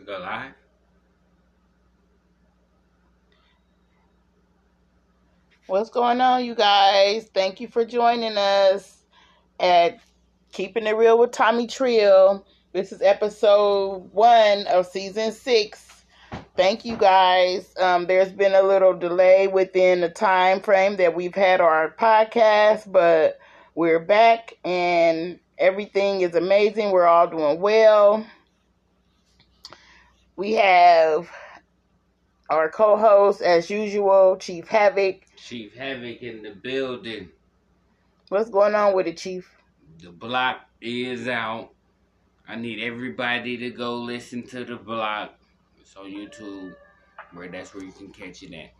To go live? What's going on, you guys? Thank you for joining us at Keeping It Real with Tomii Trill. This is episode one of season six. Thank you guys. Um, there's been a little delay within the time frame that we've had our podcast, but we're back and everything is amazing. We're all doing well. We have our co-host, as usual, Chief Havoc. Chief Havoc in the building. What's going on with it, Chief? The block is out. I need everybody to go listen to the block. It's on YouTube, where that's where you can catch it at.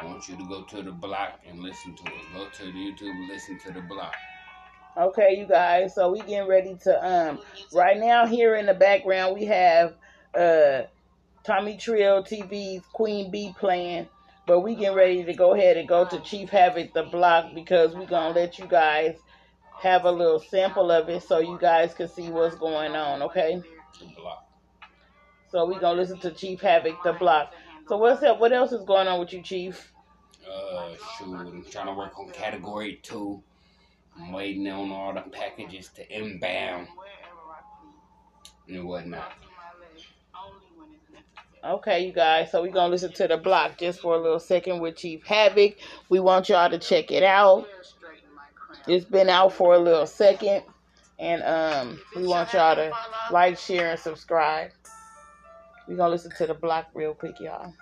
I want you to go to the block and listen to it. Go to the YouTube and listen to the block. Okay, you guys. So we getting ready to um right now here in the background we have uh Tomii Trill TV's Queen Bee playing. But we getting ready to go ahead and go to Chief Havoc the block because we gonna let you guys have a little sample of it so you guys can see what's going on, okay? So we gonna listen to Chief Havoc the block. So what's up? What else is going on with you, Chief? Uh, shoot, I'm trying to work on category two. I'm waiting on all the packages to inbound and whatnot. Okay, you guys. So we're gonna listen to the block just for a little second with Chief Havoc. We want y'all to check it out. It's been out for a little second, and um, we want y'all to like, share, and subscribe. We're gonna listen to the block real quick, y'all.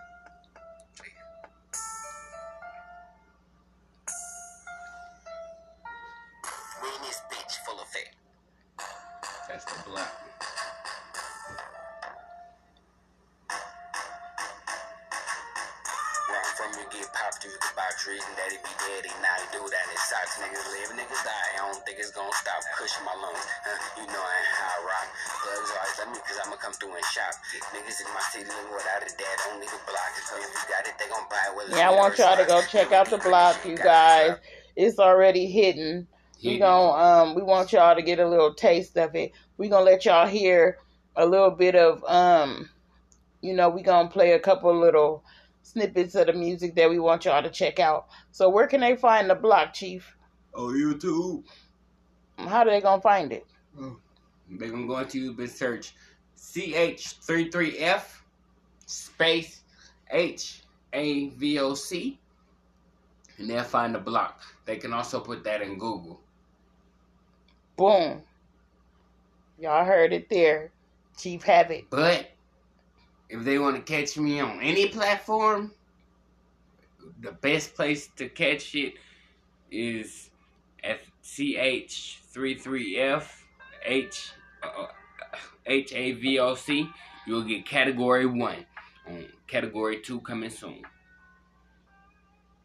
Where I'm from, you get popped, you can buy trees, and daddy be daddy. Now you do that, it sucks. Niggas live, niggas die. I don't think it's gonna stop. Pushing my lungs, huh? you know I ain't I rock. Thugs always love me, cause I'ma come through and shop. Niggas in my city live without a dad, don't need a block. If you got it, they gon' buy it. Well, Yeah, I want y'all to go check out the block, you guys. It's already hidden. We Hidden. gon' um we want y'all to get a little taste of it. We gonna let y'all hear a little bit of um you know, we gonna play a couple little snippets of the music that we want y'all to check out. So where can they find the block, Chief? Oh, YouTube. How do they gonna find it? Hmm. They're gonna go into YouTube and search CH33F space H A V O C, and they'll find the block. They can also put that in Google. Boom. Y'all heard it there. Chief Havoc. But if they want to catch me on any platform, the best place to catch it is at CH33F H uh, H A V O C. You'll get category one. On category two coming soon.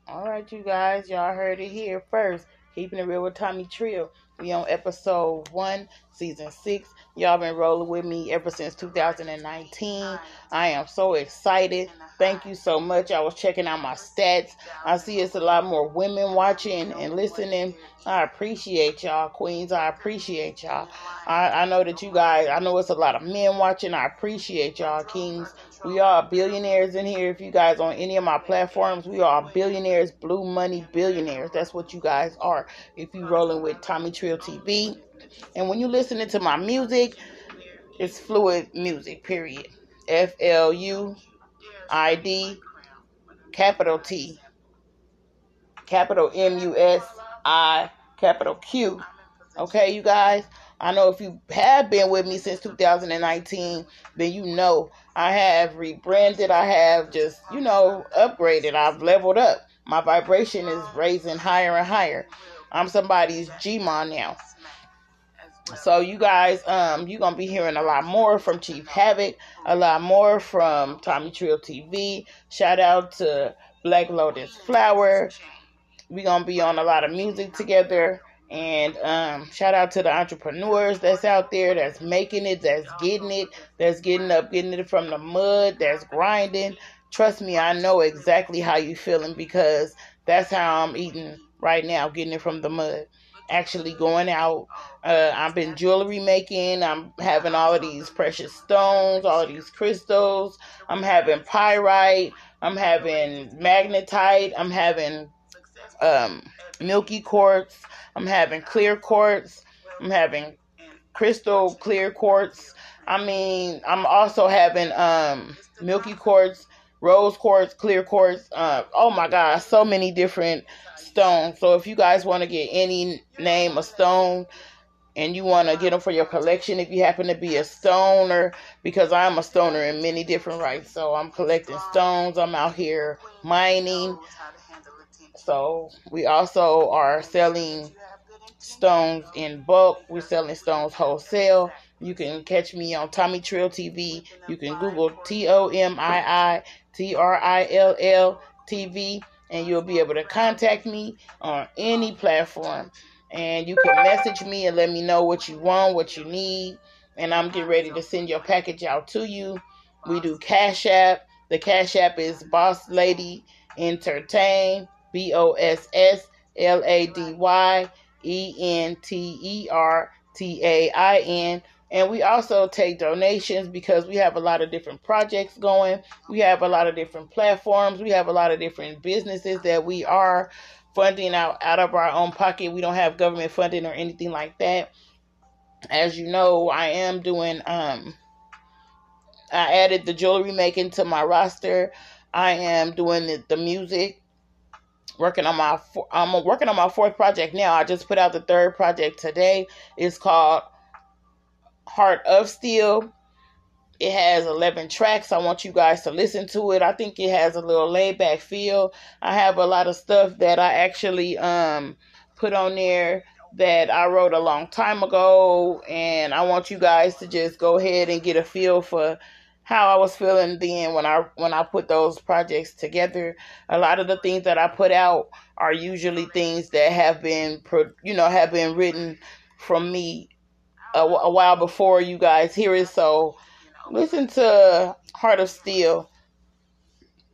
All right, you guys, y'all heard it here first. Keeping it real with Tomii Trill. We on episode one, season six. Y'all been rolling with me ever since 2019. I am so excited. Thank you so much. I was checking out my stats. I see it's a lot more women watching and listening. I appreciate y'all, queens. I appreciate y'all. I, I know that you guys, I know it's a lot of men watching. I appreciate y'all, kings. We are billionaires in here. If you guys on any of my platforms, we are billionaires, blu money billionaires. That's what you guys are. If you rolling with Tomii Trill TV, and when you listening to my music, it's fluid music. Period. F L U I D capital T capital M U S I capital Q. Okay, you guys. I know if you have been with me since 2019, then you know I have rebranded. I have just, you know, upgraded. I've leveled up. My vibration is raising higher and higher. I'm somebody's Gmon now. So you guys, um, you're gonna be hearing a lot more from Chief Havoc, a lot more from Tomii Trill TV. Shout out to Black Lotus Flower. We're gonna be on a lot of music together. And um, shout out to the entrepreneurs that's out there that's making it, that's getting it, that's getting up, getting it from the mud, that's grinding. Trust me, I know exactly how you feeling because that's how I'm eating right now, getting it from the mud. Actually going out. Uh, I've been jewelry making. I'm having all of these precious stones, all these crystals. I'm having pyrite. I'm having magnetite. I'm having um, milky quartz. I'm having clear quartz. I'm having crystal clear quartz. I mean, I'm also having um, milky quartz, rose quartz, clear quartz. Uh, oh my God, so many different stones. So if you guys want to get any name of stone and you want to get them for your collection, if you happen to be a stoner, because I'm a stoner in many different rights. So I'm collecting stones. I'm out here mining. So we also are selling stones in bulk. We're selling stones wholesale. You can catch me on Tomii Trill TV. You can Google T O M I I T R I L L TV, and you'll be able to contact me on any platform. And you can message me and let me know what you want, what you need, and I'm getting ready to send your package out to you. We do Cash App. The Cash App is Boss Lady Entertain, B O S S L A D Y E N T E R T A I N and we also take donations because we have a lot of different projects going. We have a lot of different platforms. We have a lot of different businesses that we are funding out, out of our own pocket. We don't have government funding or anything like that. As you know, I am doing um I added the jewelry making to my roster. I am doing the, the music working on my I'm working on my fourth project now. I just put out the third project today. It's called Heart of Steel. It has 11 tracks. I want you guys to listen to it. I think it has a little laid back feel. I have a lot of stuff that I actually um put on there that I wrote a long time ago and I want you guys to just go ahead and get a feel for how I was feeling then when I when I put those projects together. A lot of the things that I put out are usually things that have been you know have been written from me a, a while before you guys hear it. So listen to Heart of Steel.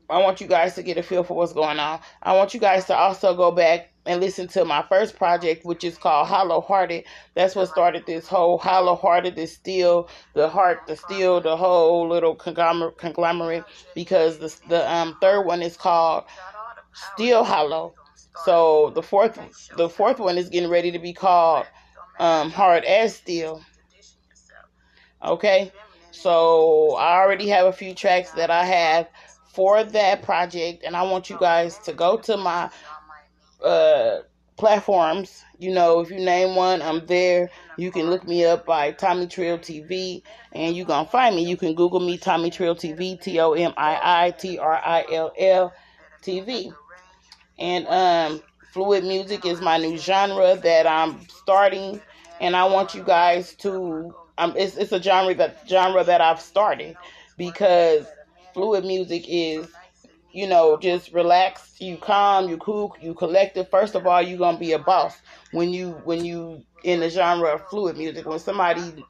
I want you guys to get a feel for what's going on. I want you guys to also go back and listen to my first project, which is called Hollow Hearted. That's what started this whole Hollow Hearted, the steel, the heart, the steel, the whole little conglomerate. Because the the um third one is called Steel Hollow. So the fourth the fourth one is getting ready to be called um, hard as steel. Okay, so I already have a few tracks that I have for that project, and I want you guys to go to my uh, platforms. You know, if you name one, I'm there. You can look me up by Tomii Trill TV, and you gonna find me. You can Google me, Tomii Trill TV, T O M I I T R I L L TV, and um Fluid music is my new genre that I'm starting, and I want you guys to. Um, it's it's a genre that genre that I've started because fluid music is, you know, just relax, you calm, you cool, you collective. First of all, you're gonna be a boss when you when you in the genre of fluid music. When somebody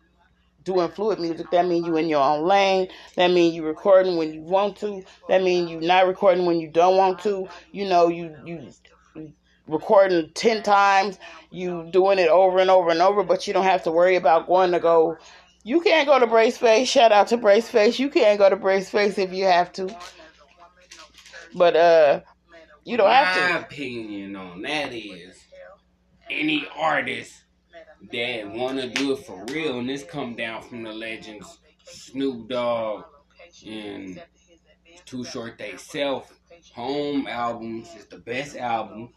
doing fluid music, that means you in your own lane. That means you recording when you want to. That means you not recording when you don't want to. You know, you you recording 10 times, you doing it over and over and over, but you don't have to worry about going to go. You can't go to Brace Face. Shout out to Brace Face. You can't go to Brace Face if you have to. But uh you don't My have to. My opinion on that is any artist that wanna do it for real, and this come down from the legends Snoop Dogg and Too Short They Self. Home albums is the best album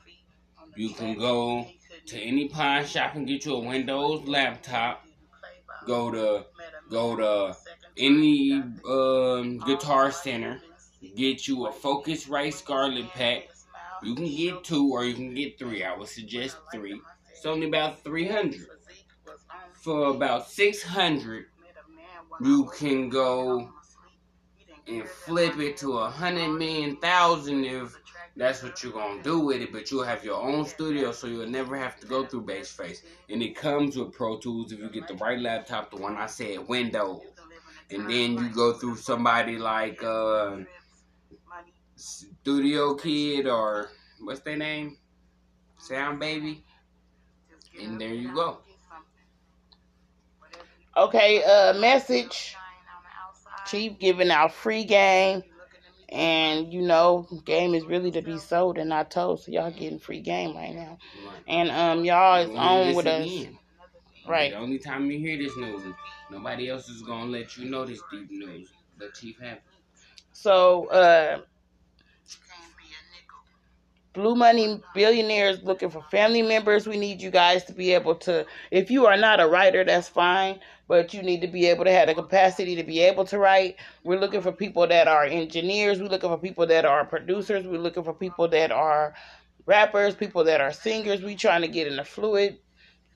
you can go to any pawn shop and get you a Windows laptop. Go to go to any um, guitar center. Get you a Focusrite Scarlett pack. You can get two or you can get three. I would suggest three. It's only about three hundred. For about six hundred, you can go and flip it to a hundred million thousand if that's what you're gonna do with it, but you'll have your own studio, so you'll never have to go through Bassface. And it comes with Pro Tools if you get the right laptop, the one I said, Windows. And then you go through somebody like uh, Studio Kid or what's their name? Sound Baby. And there you go. Okay, uh, message. Chief giving out free game. And you know, game is really to be sold and not told. So y'all getting free game right now. And um y'all is on with us. Right. The only time you hear this news, nobody else is gonna let you know this deep news. The Chief have. So uh Blu Money Billionaires looking for family members. We need you guys to be able to, if you are not a writer, that's fine, but you need to be able to have the capacity to be able to write. We're looking for people that are engineers. We're looking for people that are producers. We're looking for people that are rappers, people that are singers. We're trying to get in a fluid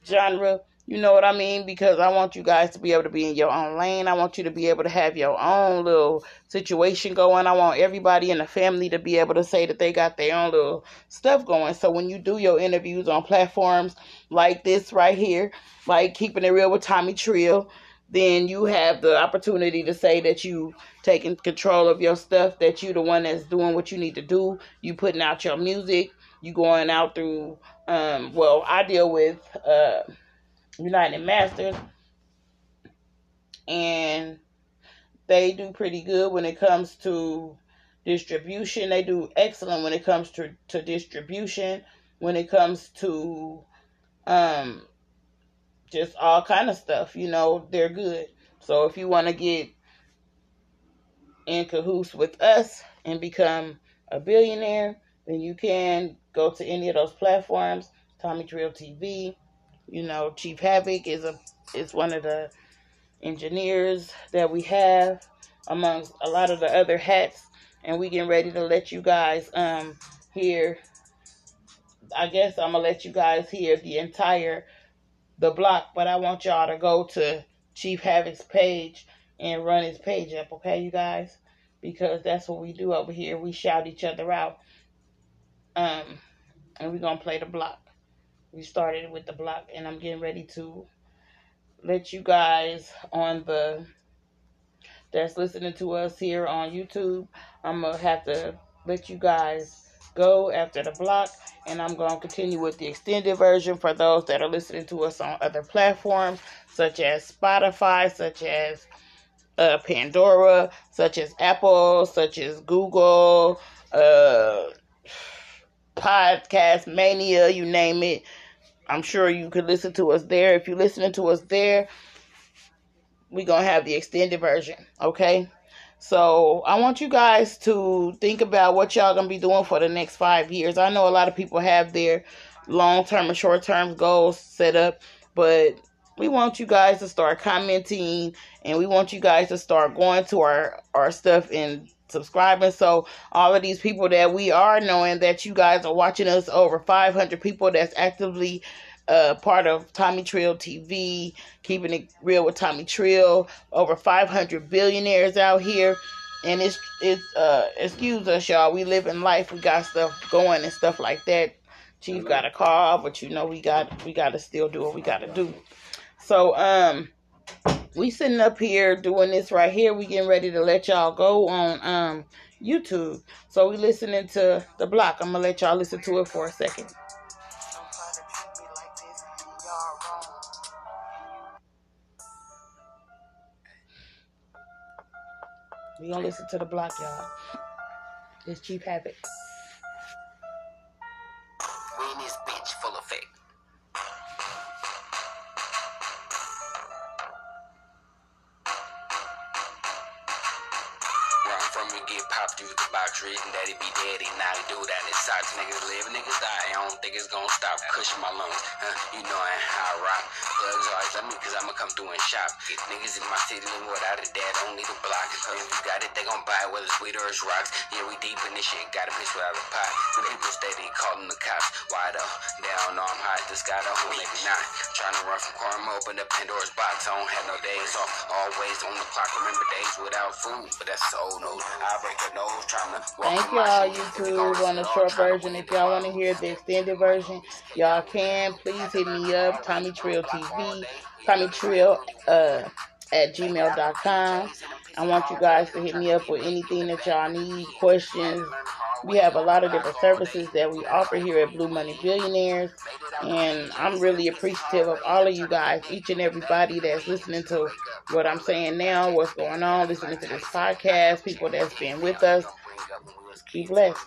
genre. You know what I mean? Because I want you guys to be able to be in your own lane. I want you to be able to have your own little situation going. I want everybody in the family to be able to say that they got their own little stuff going. So when you do your interviews on platforms like this right here, like Keeping It Real with Tomii Trill, then you have the opportunity to say that you taking control of your stuff, that you the one that's doing what you need to do. You putting out your music. You going out through um well, I deal with uh United Masters, and they do pretty good when it comes to distribution. They do excellent when it comes to, to distribution, when it comes to um, just all kind of stuff. You know, they're good. So if you want to get in cahoots with us and become a billionaire, then you can go to any of those platforms. Tomii Trill TV, you know, Chief Havoc is a is one of the engineers that we have amongst a lot of the other hats, and we getting ready to let you guys um hear. I guess I'm gonna let you guys hear the entire the block, but I want y'all to go to Chief Havoc's page and run his page up, okay, you guys? Because that's what we do over here. We shout each other out. Um, and we're gonna play the block we started with the block and I'm getting ready to let you guys on the that's listening to us here on YouTube. I'm gonna have to let you guys go after the block and I'm to continue with the extended version for those that are listening to us on other platforms such as Spotify, such as uh, Pandora, such as Apple, such as Google, uh, Podcast Mania, you name it. I'm sure you could listen to us there. If you're listening to us there, we're going to have the extended version, okay? So I want you guys to think about what y'all going to be doing for the next five years. I know a lot of people have their long term and short term goals set up, but we want you guys to start commenting and we want you guys to start going to our, our stuff and subscribing. So all of these people that we are knowing that you guys are watching us over 500 people that's actively uh, part of Tomii Trill TV, keeping it real with Tomii Trill. Over 500 billionaires out here, and it's it's uh excuse us, y'all. We live in life. We got stuff going and stuff like that. Chief got a car, but you know we got we got to still do what we got to do. So um we sitting up here doing this right here. We getting ready to let y'all go on um YouTube. So we listening to the block. I'm gonna let y'all listen to it for a second. We gonna listen to the block, y'all. It's Chief Havoc. Box reading daddy be. Now he do that socks. Niggas live, niggas die. I don't think it's gonna stop. Cushion my lungs. Uh, you know I how I rock. Thugs always love me cause I'ma come through and shop. Niggas in my city live without a dad. Don't need a block. If you got it, they gon' buy it whether it's weed or it's rocks. Yeah, we deep in this shit. Got a bitch without a pot. The people steady calling the cops. Why though? They don't know I'm hot. This guy don't who maybe not. Trying to run from crime, open the Pandora's box. I don't have no days off. Always on the clock. Remember days without food, but that's so news. I break a nose trying to Thank y'all, YouTube, on the short version. If y'all want to hear the extended version, y'all can. Please hit me up, Tomii Trill TV, Tomii Trill uh, at gmail.com. I want you guys to hit me up with anything that y'all need, questions. We have a lot of different services that we offer here at Blu Money Billionaires. And I'm really appreciative of all of you guys, each and everybody that's listening to what I'm saying now, what's going on, listening to this podcast, people that's been with us. Be blessed.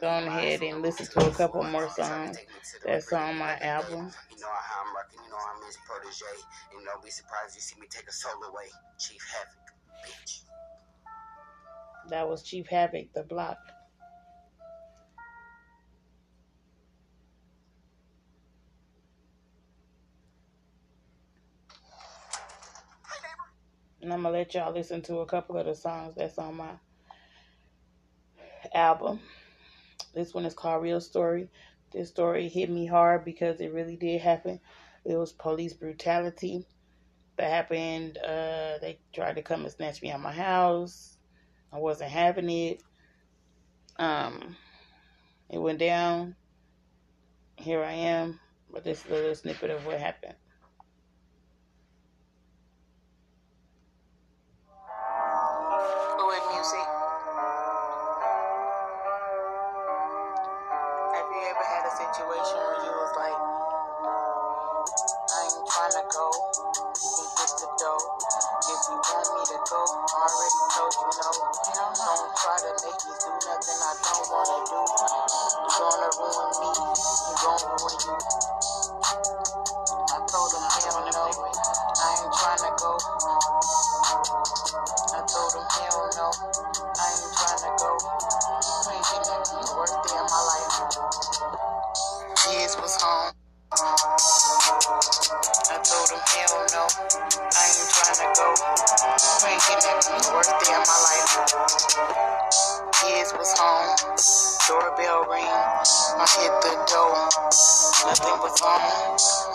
go on ahead and listen to a couple more songs that's on my album. You know how I'm rocking, you know I'm his protege. And don't be surprised you see me take a solo away. Chief Havoc, bitch. That was Chief Havoc, the block. And I'm gonna let y'all listen to a couple of the songs that's on my album. This one is called Real Story. This story hit me hard because it really did happen. It was police brutality that happened. Uh, they tried to come and snatch me out my house. I wasn't having it. Um, it went down. Here I am. But this Doorbell ring, I hit the door, nothing was on.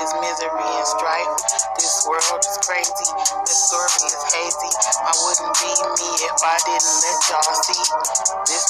is misery and strife. This world is crazy, this story is hazy. I wouldn't be me if I didn't let y'all see. This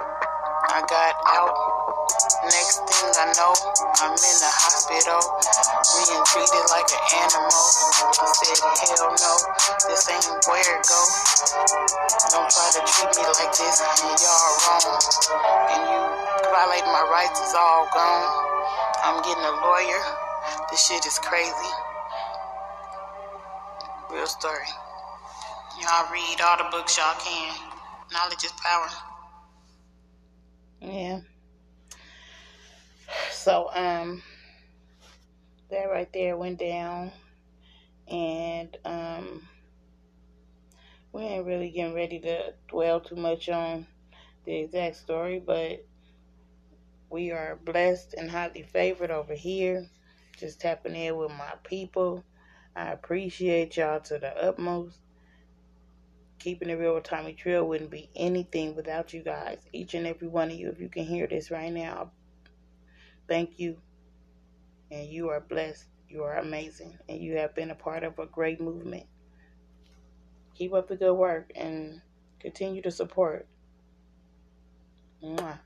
I got out. Next thing I know, I'm in the hospital, being treated like an animal. I said, hell no, this ain't where it go. Don't try to treat me like this, and y'all wrong. And you violate my rights is all gone. I'm getting a lawyer. This shit is crazy. Real story. Y'all read all the books y'all can. Knowledge is power. Yeah. So, um, that right there went down. And, um, we ain't really getting ready to dwell too much on the exact story, but we are blessed and highly favored over here just tapping in with my people. I appreciate y'all to the utmost. Keeping it real with Tomii Trill wouldn't be anything without you guys. Each and every one of you, if you can hear this right now, thank you. And you are blessed. You are amazing. And you have been a part of a great movement. Keep up the good work and continue to support. Mwah.